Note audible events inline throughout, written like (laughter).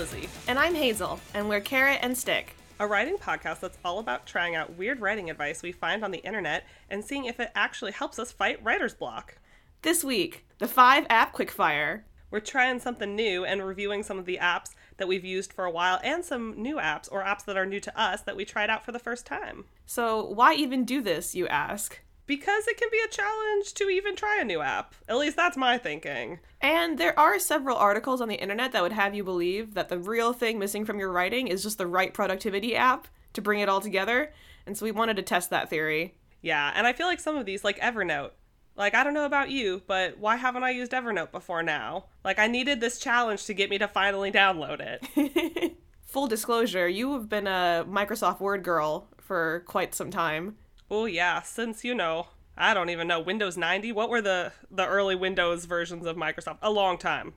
Lizzie, And I'm Hazel, and we're Carrot and Stick. a writing podcast that's all about trying out weird writing advice we find on the internet and seeing if it actually helps us fight writer's block. This week, the 5 app quickfire. We're trying something new and reviewing some of the apps that we've used for a while and some new apps or apps that are new to us that we tried out for the first time. So, why even do this, you ask? Because it can be a challenge to even try a new app. At least that's my thinking. And there are several articles on the internet that would have you believe that the real thing missing from your writing is just the right productivity app to bring it all together. And so we wanted to test that theory. Yeah, and I feel like some of these, like Evernote, like I don't know about you, but why haven't I used Evernote before now? Like I needed this challenge to get me to finally download it. (laughs) Full disclosure, you have been a Microsoft Word girl for quite some time. Oh yeah, since you know, I don't even know Windows 90. What were the the early Windows versions of Microsoft? A long time.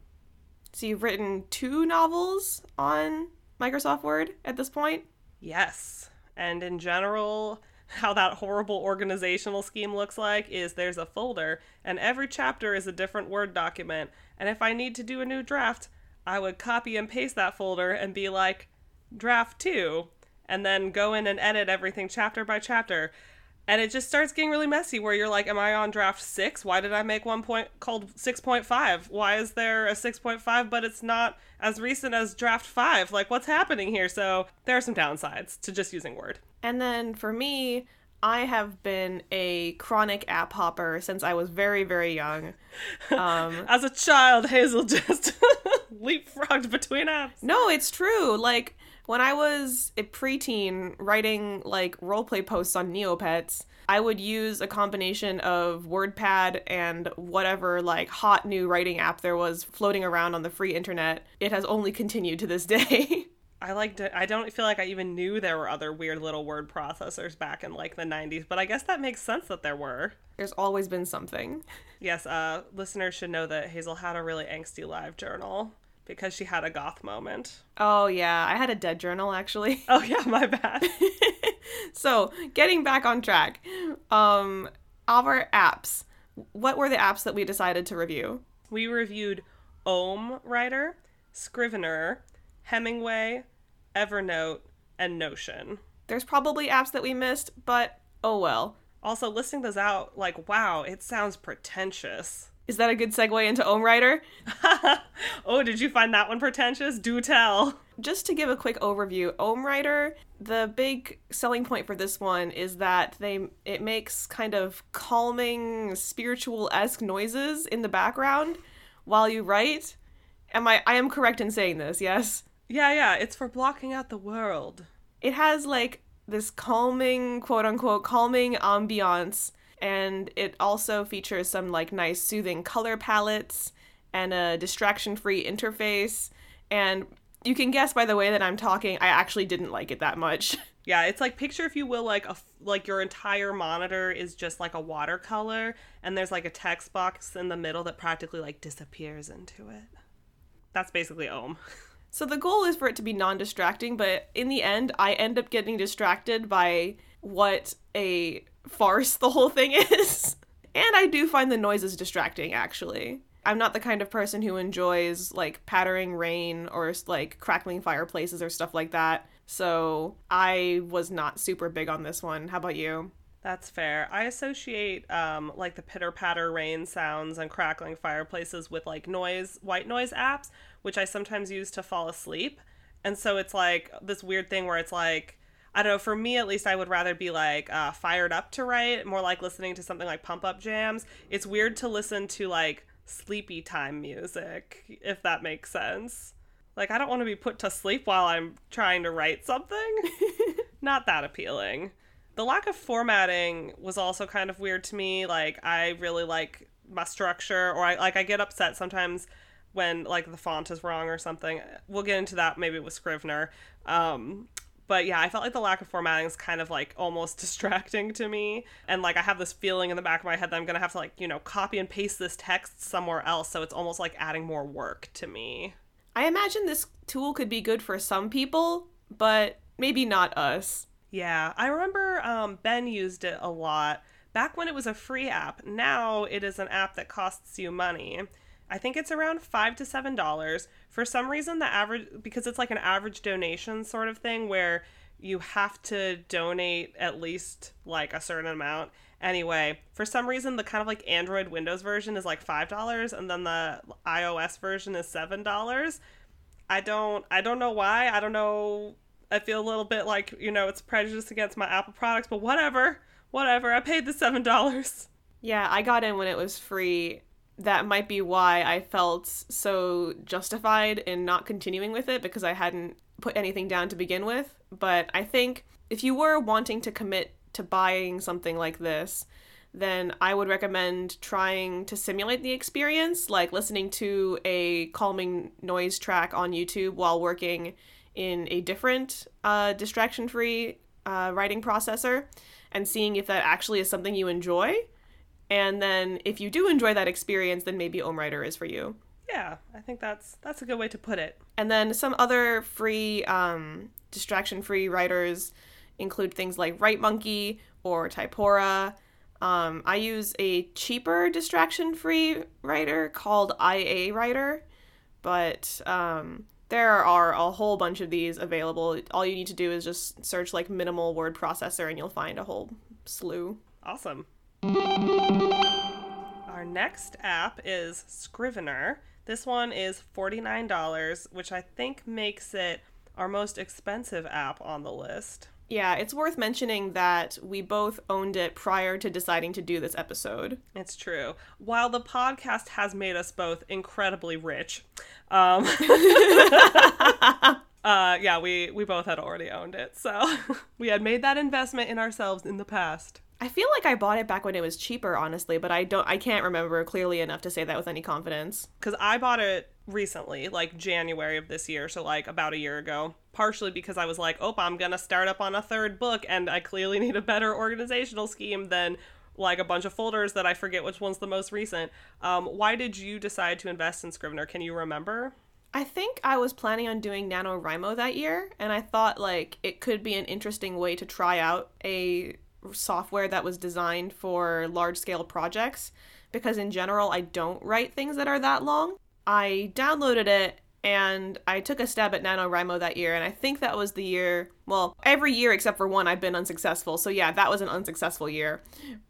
So you've written two novels on Microsoft Word at this point? Yes. And in general, how that horrible organizational scheme looks like is there's a folder and every chapter is a different Word document. And if I need to do a new draft, I would copy and paste that folder and be like, draft two, and then go in and edit everything chapter by chapter. And it just starts getting really messy where you're like, am I on draft six? Why did I make one point called 6.5? Why is there a 6.5 but it's not as recent as draft five? Like, what's happening here? So, there are some downsides to just using Word. And then for me, I have been a chronic app hopper since I was very, very young. (laughs) Um, As a child, Hazel just (laughs) leapfrogged between apps. no, it's true. Like, when I was a preteen writing like roleplay posts on Neopets, I would use a combination of WordPad and whatever like hot new writing app there was floating around on the free internet. It has only continued to this (laughs) day. I like to, I don't feel like I even knew there were other weird little word processors back in like the 90s, but I guess that makes sense that there were. There's always been something. Yes, uh, listeners should know that Hazel had a really angsty live journal because she had a goth moment. Oh yeah, I had a dead journal actually. (laughs) Oh yeah, my bad. (laughs) so, getting back on track. Um our apps. What were the apps that we decided to review? we reviewed OmmWriter, Scrivener, Hemingway, Evernote, and Notion. There's probably apps that we missed, but oh well. Also, listing those out, like, wow, it sounds pretentious. Is that a good segue into Ohm Writer? (laughs) oh, did you find that one pretentious? Do tell. Just to give a quick overview, OmmWriter, the big selling point for this one is that they it makes kind of calming, spiritual-esque noises in the background while you write. Am I I am correct in saying this, yes? Yeah, yeah, it's for blocking out the world. It has like this calming, quote unquote, calming ambiance, and it also features some like nice soothing color palettes and a distraction free interface. And you can guess by the way that I'm talking, I actually didn't like it that much. (laughs) Yeah, it's like picture if you will like a like your entire monitor is just like a watercolor and there's like a text box in the middle that practically like disappears into it. That's basically Omm. (laughs) So the goal is for it to be non distracting, but in the end, I end up getting distracted by what a farce the whole thing (laughs) is. And I do find the noises distracting, actually. I'm not the kind of person who enjoys like pattering rain or like crackling fireplaces or stuff like that. So I was not super big on this one. How about you? That's fair. I associate um, like the pitter patter rain sounds and crackling fireplaces with like noise, white noise apps, which I sometimes use to fall asleep. And so it's like this weird thing where it's like, I don't know, for me at least, I would rather be like uh, fired up to write, more like listening to something like pump up jams. It's weird to listen to like sleepy time music, if that makes sense. Like, I don't want to be put to sleep while I'm trying to write something. (laughs) Not that appealing the lack of formatting was also kind of weird to me like i really like my structure or i like i get upset sometimes when like the font is wrong or something we'll get into that maybe with scrivener um but yeah i felt like the lack of formatting is kind of like almost (laughs) distracting to me and like i have this feeling in the back of my head that i'm gonna have to like you know copy and paste this text somewhere else so it's almost like adding more work to me I imagine this tool could be good for some people, but maybe not us. Yeah, I remember um, Ben used it a lot back when it was a free app. Now it is an app that costs you money. I think it's around five to seven dollars. For some reason, the average because it's like an average donation sort of thing where you have to donate at least like a certain amount. Anyway, for some reason, the kind of like Android Windows version is like five dollars, and then the iOS version is seven dollars. I don't I don't know why. I don't know. I feel a little bit like you know it's prejudice against my Apple products, but whatever, whatever. I paid the seven dollars. Yeah, I got in when it was free. That might be why I felt so justified in not continuing with it because I hadn't put anything down to begin with. But I think if you were wanting to commit to buying something like this, then I would recommend trying to simulate the experience, like listening to a calming noise track on YouTube while working in a different uh, distraction free uh, writing processor and seeing if that actually is something you enjoy. And then if you do enjoy that experience, then maybe OmmWriter is for you. Yeah, I think that's that's a good way to put it. And then some other free um, distraction free writers include things like WriteMonkey or Typora. Um, I use a cheaper distraction free writer called iA Writer, but um, there are a whole bunch of these available. All you need to do is just search like minimal word processor and you'll find a whole slew. Awesome. Our next app is Scrivener. This one is $49, which I think makes it our most expensive app on the list. Yeah, it's worth mentioning that we both owned it prior to deciding to do this episode. It's true. While the podcast has made us both incredibly rich, um, (laughs) (laughs) uh, yeah, we we both had already owned it, so (laughs) we had made that investment in ourselves in the past. I feel like I bought it back when it was cheaper, honestly, but I don't I can't remember clearly enough to say that with any confidence. Cuz I bought it recently, like January of this year, so like about a year ago. Partially because I was like, "Oh, I'm going to start up on a third book and I clearly (laughs) need a better organizational scheme than like a bunch of folders that I forget which one's the most recent." Um, why did you decide to invest in Scrivener? Can you remember? I think I was planning on doing NaNoWriMo that year, and I thought like it could be an interesting way to try out a software that was designed for large scale projects because in general I don't write things that are that long. I downloaded it and I took a stab at NaNoWriMo that year and I think that was the year well, every year except for one I've been unsuccessful. So yeah, that was an unsuccessful year.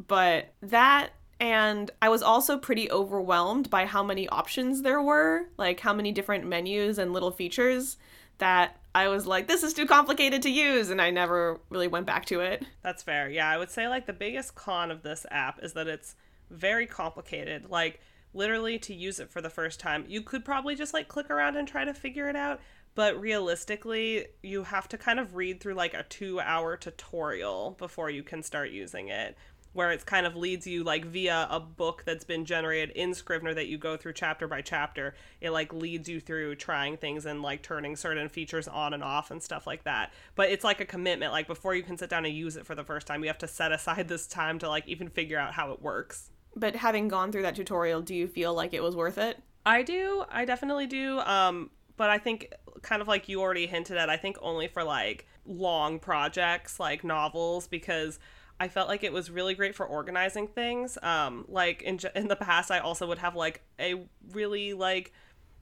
But that and I was also pretty overwhelmed by how many options there were, like how many different menus and little features that I was like, this is too complicated to use, and I never really went back to it. That's fair. Yeah, I would say like the biggest con of this app is that it's very complicated. Like, literally, to use it for the first time, you could probably just like click around and try to figure it out. But realistically, you have to kind of read through like a two hour tutorial before you can start using it, where it's kind of leads you like via a book that's been generated in Scrivener that you go through chapter by chapter. It like leads you through trying things and like turning certain features on and off and stuff like that. But it's like a commitment. Like before you can sit down and use it for the first time, you have to set aside this time to like even figure out how it works. But having gone through that tutorial, do you feel like it was worth it? I do. I definitely do. Um, but I think kind of like you already hinted at, I think only for like long projects like novels because I felt like it was really great for organizing things. Um, like in in the past, I also would have like a really like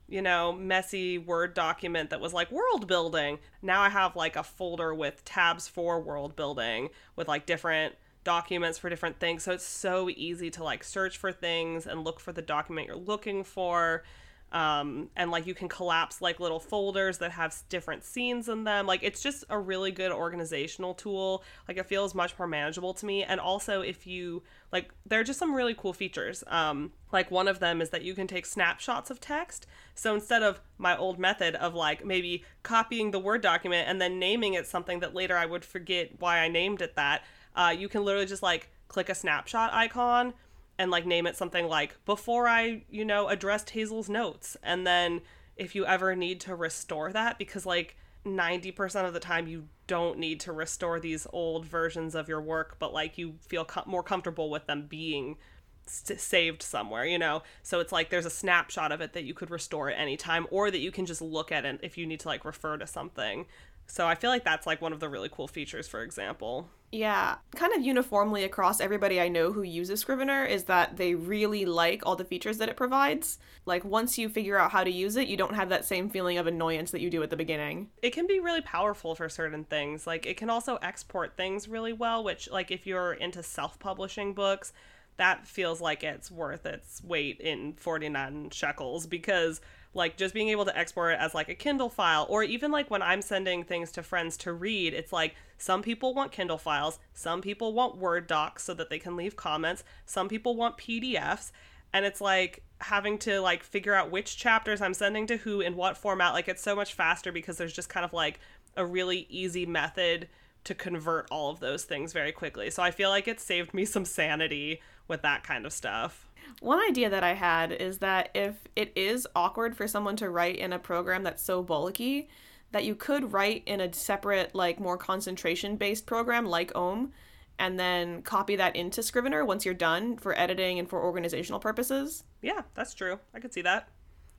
you know messy word document that was like world building. Now I have like a folder with tabs for world building with like different documents for different things. So it's so easy to like search for things and look for the document you're looking for um, and like you can collapse like little folders that have different scenes in them. Like it's just a really good organizational tool. Like it feels much more manageable to me. And also if you like there are just some really cool features. Um, like one of them is that you can take snapshots of text. So instead of my old method of like maybe copying the word document and then naming it something that later i would forget why i named it that uh, you can literally just like click a snapshot icon and like name it something like before I, you know, addressed Hazel's notes. And then if you ever need to restore that, because like 90% of the time you don't need to restore these old versions of your work, but like you feel co- more comfortable with them being saved somewhere, you know? So it's like there's a snapshot of it that you could restore at any time or that you can just look at it if you need to like refer to something. So I feel like that's like one of the really cool features, for example. Yeah, kind of uniformly across everybody I know who uses Scrivener is that they really like all the features that it provides. Like, once you figure out how to use it, you don't have that same feeling of annoyance that you do at the beginning. It can be really powerful for certain things. Like, it can also export things really well, which, like, if you're into self publishing books, that feels like it's worth its weight in 49 shekels because like just being able to export it as like a Kindle file or even like when I'm sending things to friends to read, it's like some people want Kindle files, some people want Word docs so that they can leave comments, some people want PDFs, and it's like having to like figure out which chapters I'm sending to who in what format. Like it's so much faster because there's just kind of like a really easy method to convert all of those things very quickly. So I feel like it saved me some sanity with that kind of stuff. One idea that I had is that if it is awkward for someone to write in a program that's so bulky, that you could write in a separate, like more concentration based program like Omm, and then copy that into Scrivener once you're done for editing and for organizational purposes. Yeah, that's true. I could see that.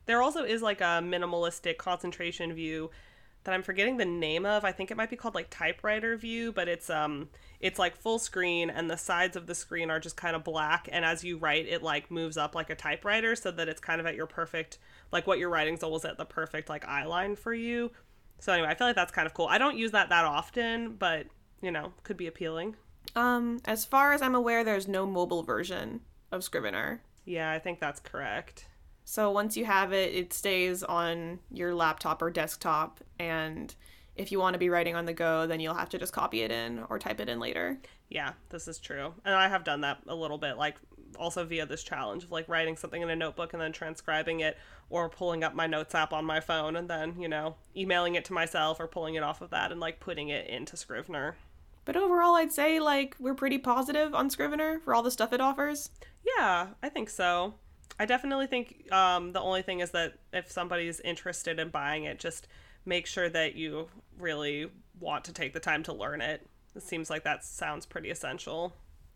There also is like a minimalistic concentration view that I'm forgetting the name of. I think it might be called like typewriter view, but it's um it's like full screen and the sides of the screen are just kind of black and as you write it like moves up like a typewriter so that it's kind of at your perfect like what you're writing's always at the perfect like eye line for you. So anyway, I feel like that's kind of cool. I don't use that that often, but you know, could be appealing. Um as far as I'm aware there's no mobile version of Scrivener. Yeah, I think that's correct. So once you have it, it stays on your laptop or desktop. And if you want to be writing on the go, then you'll have to just copy it in or type it in later. Yeah, this is true. And I have done that a little bit, like also via this challenge of like writing something in a notebook and then transcribing it or pulling up my notes app on my phone and then, you know, emailing it to myself or pulling it off of that and like putting it into Scrivener. But overall, I'd say like we're pretty positive on Scrivener for all the stuff it offers. Yeah, I think so. I definitely think um, the only thing is that if somebody's interested in buying it, just make sure that you really want to take the time to learn it. It seems like that sounds pretty essential.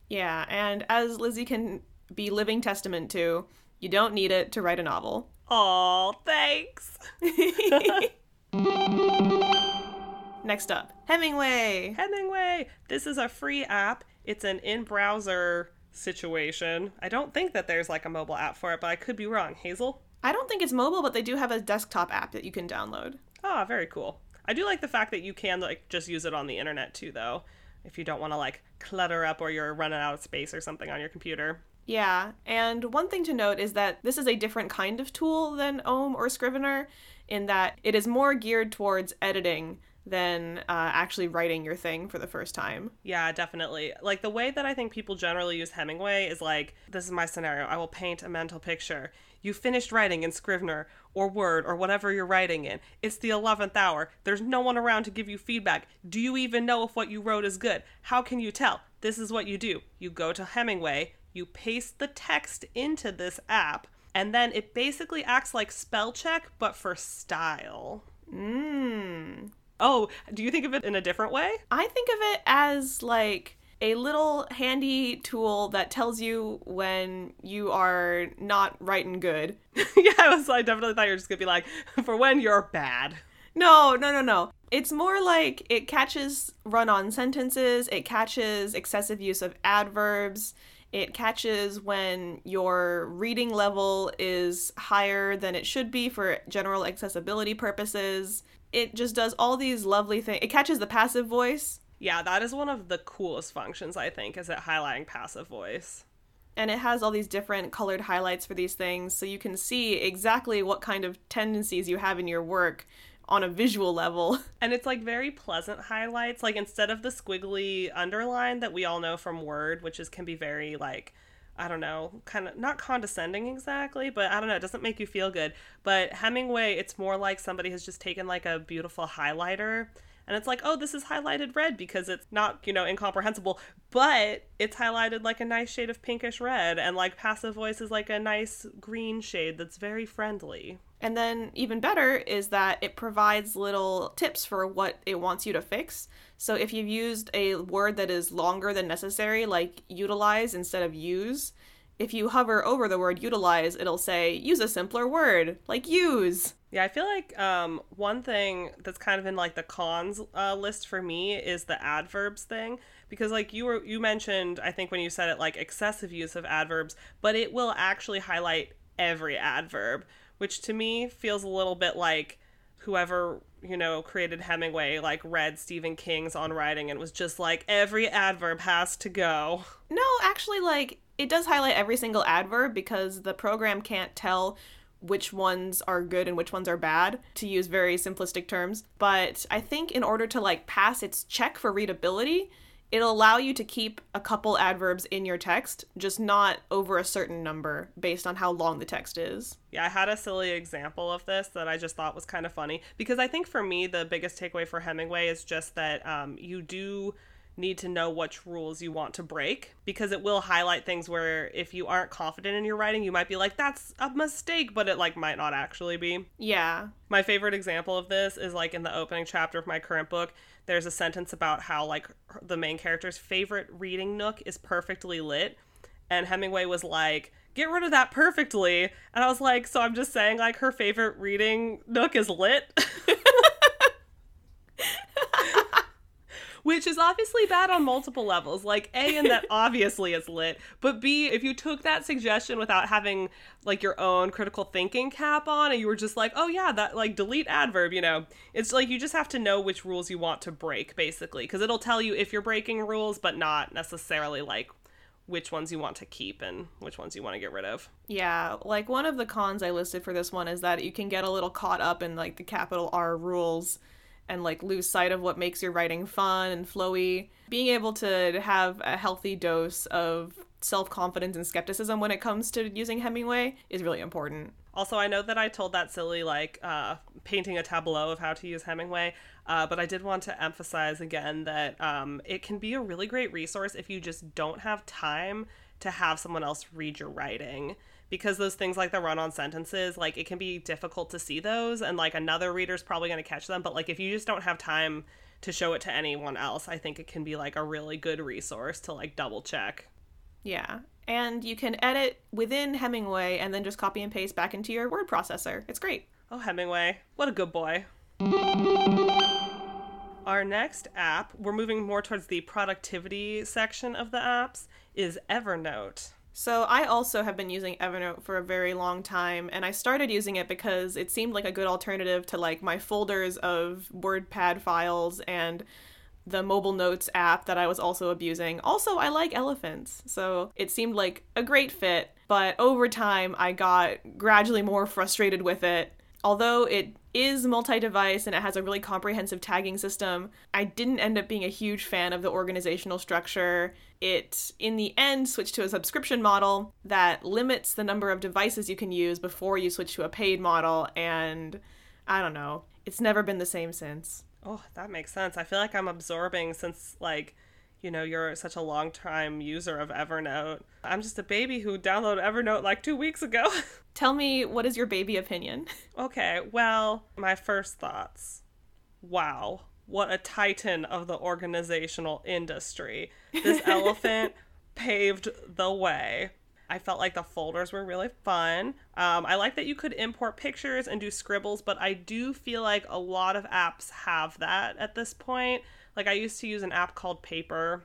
Yeah, and as Lizzie can be living testament to, you don't need it to write a novel. Oh, thanks. (laughs) (laughs) Next up, Hemingway. Hemingway. This is a free app. It's an in-browser situation. I don't think that there's like a mobile app for it, but I could be wrong. Hazel? I don't think it's mobile, but they do have a desktop app that you can download. Ah, very cool. I do like the fact that you can like just use it on the internet too though, if you don't want to like clutter up or you're running out of space or something on your computer. Yeah, and one thing to note is that this is a different kind of tool than Omm or Scrivener in that it is more geared towards editing than uh, actually writing your thing for the first time. Yeah, definitely. Like the way that I think people generally use Hemingway is like, this is my scenario. I will paint a mental picture. You finished writing in Scrivener or Word or whatever you're writing in. It's the 11th hour. There's no one around to give you feedback. Do you even know if what you wrote is good? How can you tell? This is what you do. You go to Hemingway, you paste the text into this app, and then it basically acts like spell check, but for style. Mmm. Oh, do you think of it in a different way? I think of it as like a little handy tool that tells you when you are not writing good. (laughs) yeah, I was I definitely thought you were just gonna be like, (laughs) for when you're bad. No, no, no, no. It's more like it catches run on sentences, it catches excessive use of adverbs, it catches when your reading level is higher than it should be for general accessibility purposes it just does all these lovely things. It catches the passive voice. Yeah, that is one of the coolest functions, I think, is it highlighting passive voice. And it has all these different colored highlights for these things, so you can see exactly what kind of tendencies you have in your work on a visual level. (laughs) And it's like very pleasant highlights. Like instead of the squiggly underline that we all know from Word, which is can be very like I don't know, kind of not condescending exactly, but I don't know, it doesn't make you feel good. But Hemingway, it's more like somebody has just taken like a beautiful highlighter and it's like, oh, this is highlighted red because it's not, you know, incomprehensible, but it's highlighted like a nice shade of pinkish red, and like passive voice is like a nice green shade that's very friendly. And then, even better, is that it provides little tips for what it wants you to fix. So if you've used a word that is longer than necessary, like utilize instead of use, if you hover over the word utilize, it'll say use a simpler word, like use. Yeah, I feel like um, one thing that's kind of in like the cons uh, list for me is the adverbs thing because like you were you mentioned I think when you said it like excessive use of adverbs, but it will actually highlight every adverb, which to me feels a little bit like whoever you know created Hemingway like read Stephen King's on writing and was just like every adverb has to go. No, actually like it does highlight every single adverb because the program can't tell which ones are good and which ones are bad to use very simplistic terms but i think in order to like pass its check for readability it'll allow you to keep a couple adverbs in your text, just not over a certain number based on how long the text is. Yeah, I had a silly example of this that I just thought was kind of funny because I think for me, the biggest takeaway for Hemingway is just that um, you do need to know which rules you want to break because it will highlight things where if you aren't confident in your writing you might be like that's a mistake but it like might not actually be. Yeah. My favorite example of this is like in the opening chapter of my current book there's a sentence about how like the main character's favorite reading nook is perfectly lit and hemingway was like get rid of that perfectly and i was like so i'm just saying like her favorite reading nook is lit (laughs) (laughs) which is obviously bad on multiple levels. Like A, and that (laughs) obviously is lit, but B, if you took that suggestion without having like your own critical thinking cap on, and you were just like, oh yeah, that like delete adverb, you know, it's like you just have to know which rules you want to break, basically, because it'll tell you if you're breaking rules, but not necessarily like which ones you want to keep and which ones you want to get rid of. Yeah, like one of the cons I listed for this one is that you can get a little caught up in like the capital R rules and like lose sight of what makes your writing fun and flowy. Being able to have a healthy dose of self confidence and skepticism when it comes to using Hemingway is really important. Also, I know that I told that silly, like, uh, painting a tableau of how to use Hemingway, uh, but I did want to emphasize again that um, it can be a really great resource if you just don't have time to have someone else read your writing because those things like the run on sentences like it can be difficult to see those and like another reader's probably going to catch them but like if you just don't have time to show it to anyone else i think it can be like a really good resource to like double check. Yeah. And you can edit within hemingway and then just copy and paste back into your word processor. It's great. Oh hemingway. What a good boy. Our next app we're moving more towards the productivity section of the apps is evernote so I also have been using Evernote for a very long time and I started using it because it seemed like a good alternative to like my folders of WordPad files and the mobile notes app that I was also abusing. Also, I like elephants, so it seemed like a great fit, but over time I got gradually more frustrated with it. Although it is multi device and it has a really comprehensive tagging system. I didn't end up being a huge fan of the organizational structure. It, in the end, switched to a subscription model that limits the number of devices you can use before you switch to a paid model, and I don't know. It's never been the same since. Oh, that makes sense. I feel like I'm absorbing since, like, you know, you're such a long time user of Evernote. I'm just a baby who downloaded Evernote like two weeks ago. (laughs) Tell me, what is your baby opinion? Okay, well, my first thoughts. Wow, what a titan of the organizational industry. This (laughs) elephant paved the way. I felt like the folders were really fun. Um, I like that you could import pictures and do scribbles, but I do feel like a lot of apps have that at this point. Like I used to use an app called Paper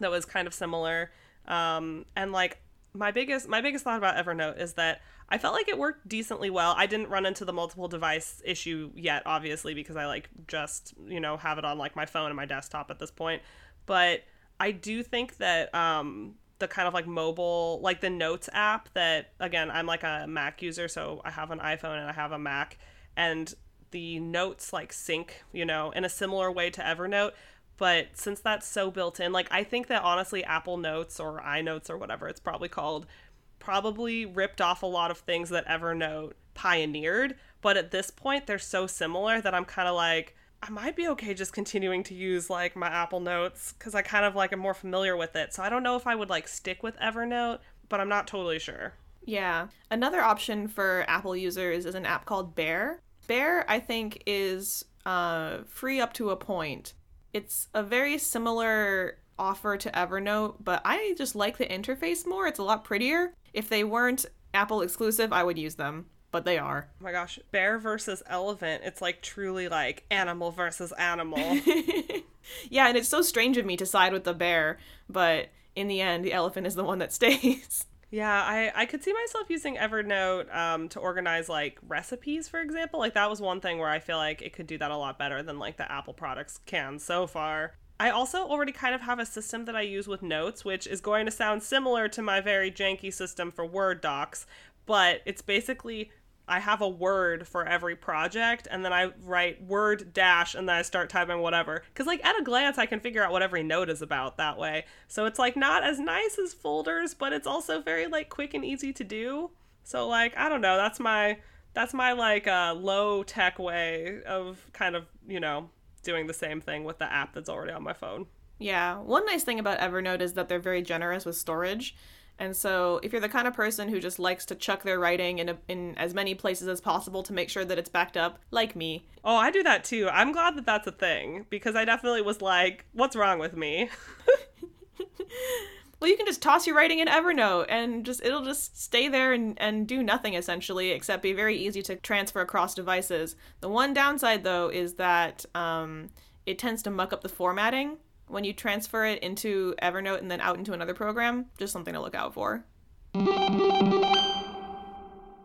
that was kind of similar. Um, and like my biggest my biggest thought about Evernote is that I felt like it worked decently well. I didn't run into the multiple device issue yet, obviously, because I like just, you know, have it on like my phone and my desktop at this point. But I do think that um the kind of like mobile like the notes app that again, I'm like a Mac user, so I have an iPhone and I have a Mac and the notes like sync, you know, in a similar way to Evernote. But since that's so built in, like I think that honestly Apple Notes or iNotes or whatever it's probably called probably ripped off a lot of things that Evernote pioneered, but at this point they're so similar that I'm kind of like I might be okay just continuing to use like my Apple Notes cuz I kind of like am more familiar with it. So I don't know if I would like stick with Evernote, but I'm not totally sure. Yeah. Another option for Apple users is an app called Bear. Bear, I think, is uh, free up to a point. It's a very similar offer to Evernote, but I just like the interface more. It's a lot prettier. If they weren't Apple exclusive, I would use them, but they are. Oh my gosh, bear versus elephant. It's like truly like animal versus animal. (laughs) yeah, and it's so strange of me to side with the bear, but in the end, the elephant is the one that stays. (laughs) Yeah, I, I could see myself using Evernote um, to organize like recipes, for example. Like that was one thing where I feel like it could do that a lot better than like the Apple products can so far. I also already kind of have a system that I use with notes, which is going to sound similar to my very janky system for Word docs, but it's basically I have a word for every project and then I write word dash and then I start typing whatever. Cuz like at a glance I can figure out what every note is about that way. So it's like not as nice as folders, but it's also very like quick and easy to do. So like I don't know, that's my that's my like uh low tech way of kind of, you know, doing the same thing with the app that's already on my phone. Yeah, one nice thing about Evernote is that they're very generous with storage. And so, if you're the kind of person who just likes to chuck their writing in, a, in as many places as possible to make sure that it's backed up, like me. Oh, I do that too. I'm glad that that's a thing because I definitely was like, what's wrong with me? (laughs) well, you can just toss your writing in Evernote and just it'll just stay there and, and do nothing essentially, except be very easy to transfer across devices. The one downside though is that um, it tends to muck up the formatting when you transfer it into Evernote and then out into another program, just something to look out for.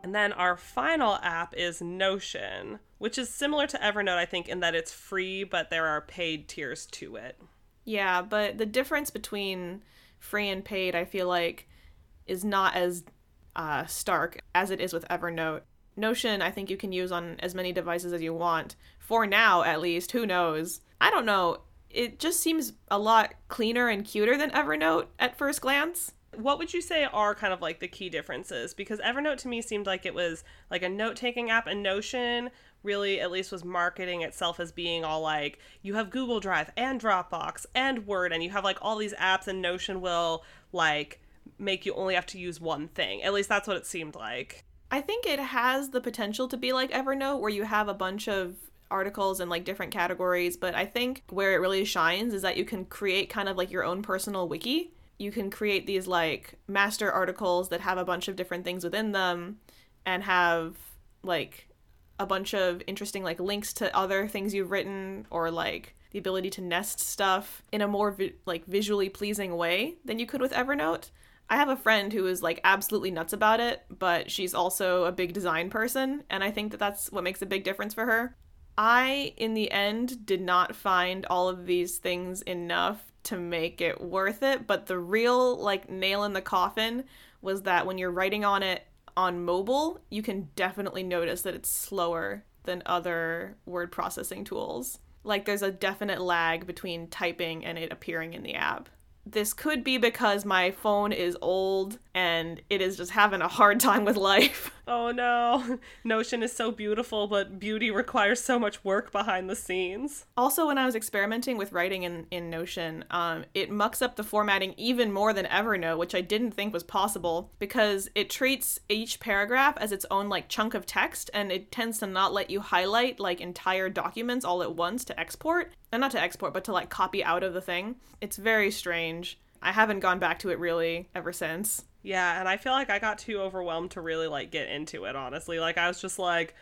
And then our final app is Notion, which is similar to Evernote, I think, in that it's free, but there are paid tiers to it. Yeah, but the difference between free and paid, I feel like, is not as uh, stark as it is with Evernote. Notion, I think you can use on as many devices as you want. For now, at least. Who knows? I don't know it just seems a lot cleaner and cuter than Evernote at first glance. What would you say are kind of like the key differences? Because Evernote to me seemed like it was like a note taking app, and Notion really at least was marketing itself as being all like you have Google Drive and Dropbox and Word, and you have like all these apps, and Notion will like make you only have to use one thing. At least that's what it seemed like. I think it has the potential to be like Evernote, where you have a bunch of articles in like different categories, but I think where it really shines is that you can create kind of like your own personal wiki. You can create these like master articles that have a bunch of different things within them and have like a bunch of interesting like links to other things you've written or like the ability to nest stuff in a more vi- like visually pleasing way than you could with Evernote. I have a friend who is like absolutely nuts about it, but she's also a big design person, and I think that that's what makes a big difference for her. I, in the end, did not find all of these things enough to make it worth it, but the real, like, nail in the coffin was that when you're writing on it on mobile, you can definitely notice that it's slower than other word processing tools. Like, there's a definite lag between typing and it appearing in the app this could be because my phone is old and it is just having a hard time with life. (laughs) Oh no. (laughs) Notion is so beautiful, but beauty requires so much work behind the scenes. Also, when I was experimenting with writing in, in Notion, um, it mucks up the formatting even more than Evernote, which I didn't think was possible because it treats each paragraph as its own like chunk of text and it tends to not let you highlight like entire documents all at once to export. And not to export, but to like copy out of the thing. It's very strange. I haven't gone back to it really ever since. Yeah, and I feel like I got too overwhelmed to really like get into it, honestly. Like I was just like,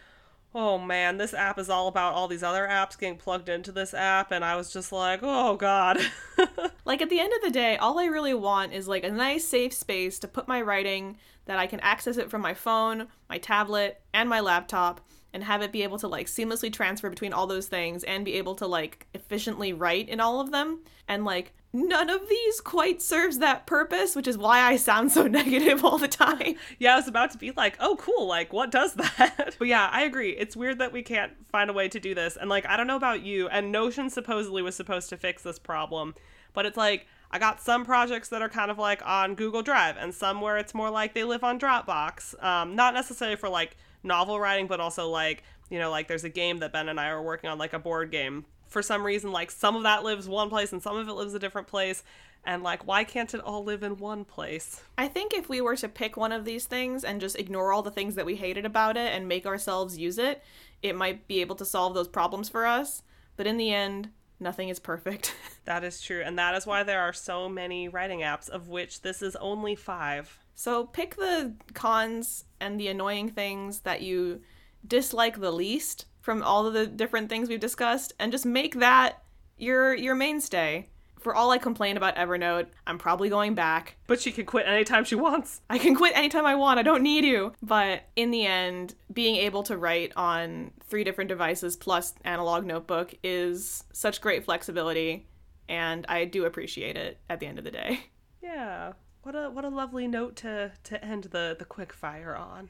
"Oh man, this app is all about all these other apps getting plugged into this app." And I was just like, "Oh god." (laughs) like at the end of the day, all I really want is like a nice safe space to put my writing that I can access it from my phone, my tablet, and my laptop and have it be able to like seamlessly transfer between all those things and be able to like efficiently write in all of them and like none of these quite serves that purpose, which is why I sound so (laughs) negative all the time. yeah, I was about to be like, oh, cool, like, what does that? but yeah, I agree. It's weird that we can't find a way to do this. And like, I don't know about you, and Notion supposedly was supposed to fix this problem, but it's like, I got some projects that are kind of like on Google Drive, and some where it's more like they live on Dropbox. Um, not necessarily for like novel writing, but also like, you know, like there's a game that Ben and I are working on, like a board game for some reason like some of that lives one place and some of it lives a different place and like why can't it all live in one place i think if we were to pick one of these things and just ignore all the things that we hated about it and make ourselves use it it might be able to solve those problems for us but in the end Nothing is perfect. (laughs) That is true. And that is why there are so many writing apps, of which this is only five. So pick the cons and the annoying things that you dislike the least from all of the different things we've discussed and just make that your your mainstay. For all I complain about Evernote, I'm probably going back. But she can quit anytime she wants. I can quit anytime I want. I don't need you. But in the end, being able to write on three different devices plus analog notebook is such great flexibility and I do appreciate it at the end of the day. Yeah. What a what a lovely note to to end the the quick fire on.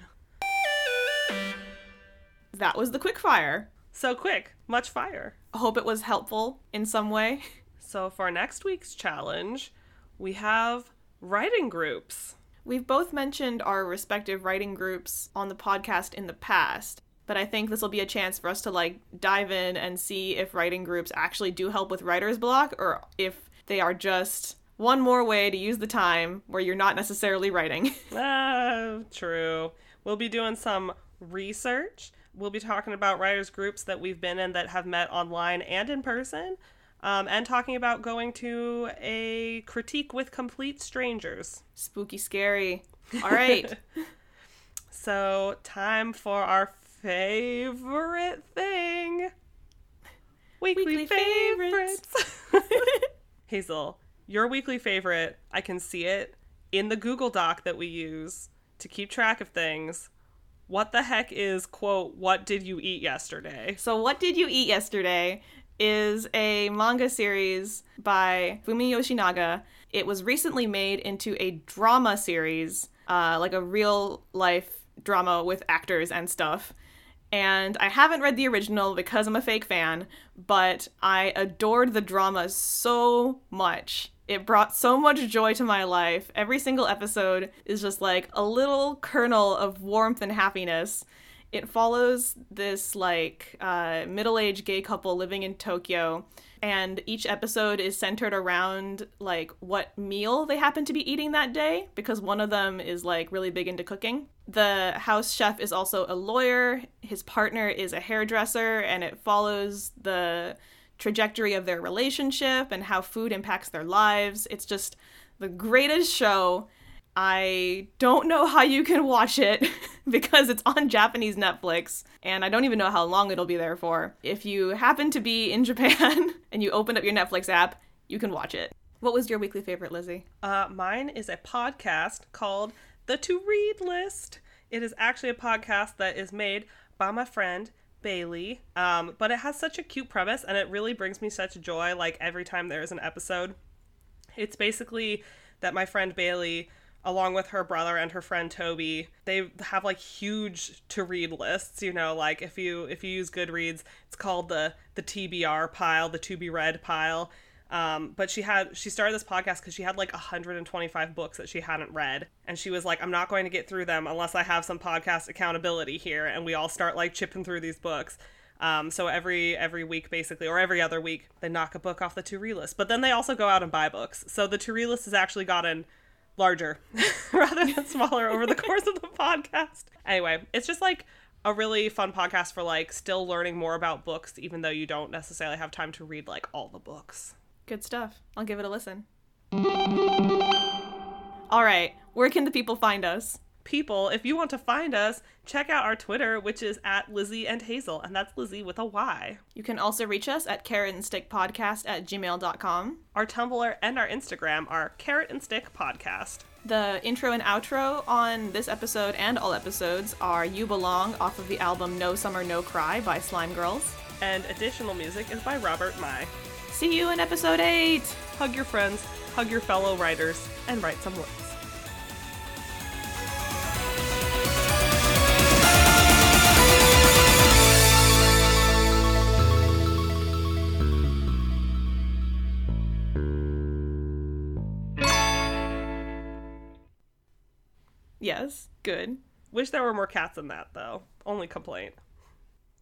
That was the quick fire. So quick, much fire. I hope it was helpful in some way. (laughs) So for next week's challenge, we have writing groups. We've both mentioned our respective writing groups on the podcast in the past, but I think this will be a chance for us to like dive in and see if writing groups actually do help with writer's block or if they are just one more way to use the time where you're not necessarily writing. (laughs) Ah, true. We'll be doing some research. We'll be talking about writers groups that we've been in that have met online and in person. Um, and talking about going to a critique with complete strangers. Spooky scary. All right. (laughs) So, time for our favorite thing weekly, Weekly favorites. (laughs) Hazel, your weekly favorite, I can see it in the Google Doc that we use to keep track of things. What the heck is, quote, what did you eat yesterday? So, What Did You Eat Yesterday is a manga series by Fumi Yoshinaga. It was recently made into a drama series, uh, like a real life drama with actors and stuff. And I haven't read the original because I'm a fake fan, but I adored the drama so much. It brought so much joy to my life. Every single episode is just like a little kernel of warmth and happiness. It follows this like uh, middle-aged gay couple living in tokyo and each episode is centered around like what meal they happen to be eating that day because one of them is like really big into cooking. The house chef is also a lawyer. His partner is a hairdresser and it follows the trajectory of their relationship and how food impacts their lives it's just the greatest show I don't know how you can watch it (laughs) because it's on Japanese Netflix and I don't even know how long it'll be there for. If you happen to be in (laughs) Japan and you open up your Netflix app, you can watch it. What was your weekly favorite, Lizzie? Uh, mine is a podcast called The To Read List. It is actually a podcast that is made by my friend Bailey, um, but it has such a cute premise and it really brings me such joy like every time there is an episode. It's basically that my friend Bailey along with her brother and her friend Toby, they have like huge to read lists, you know, like if you if you use Goodreads, it's called the the TBR pile, the to be read pile. Um, but she had she started this podcast because she had like 125 books that she hadn't read, and she was like, "I'm not going to get through them unless I have some podcast accountability here." And we all start like chipping through these books. Um, so every every week, basically, or every other week, they knock a book off the to read list. But then they also go out and buy books. So the to read list has actually gotten larger (laughs) rather than smaller over the course of the (laughs) podcast. Anyway, it's just like a really fun podcast for like still learning more about books, even though you don't necessarily have time to read like all the books. Good stuff. I'll give it a listen. All right, where can the people find us? People, if you want to find us, check out our Twitter, which is at Lizzie and Hazel, and that's Lizzie with a Y. You can also reach us at carrot and stick podcast at gmail.com. Our Tumblr and our Instagram are Carrot and Stick Podcast. The intro and outro on this episode and all episodes are You Belong off of the album No Summer No Cry by Slime Girls. And additional music is by Robert Mai. See you in episode 8! Hug your friends, hug your fellow writers, and write some words. Yes, good. Wish there were more cats in that, though. Only complaint.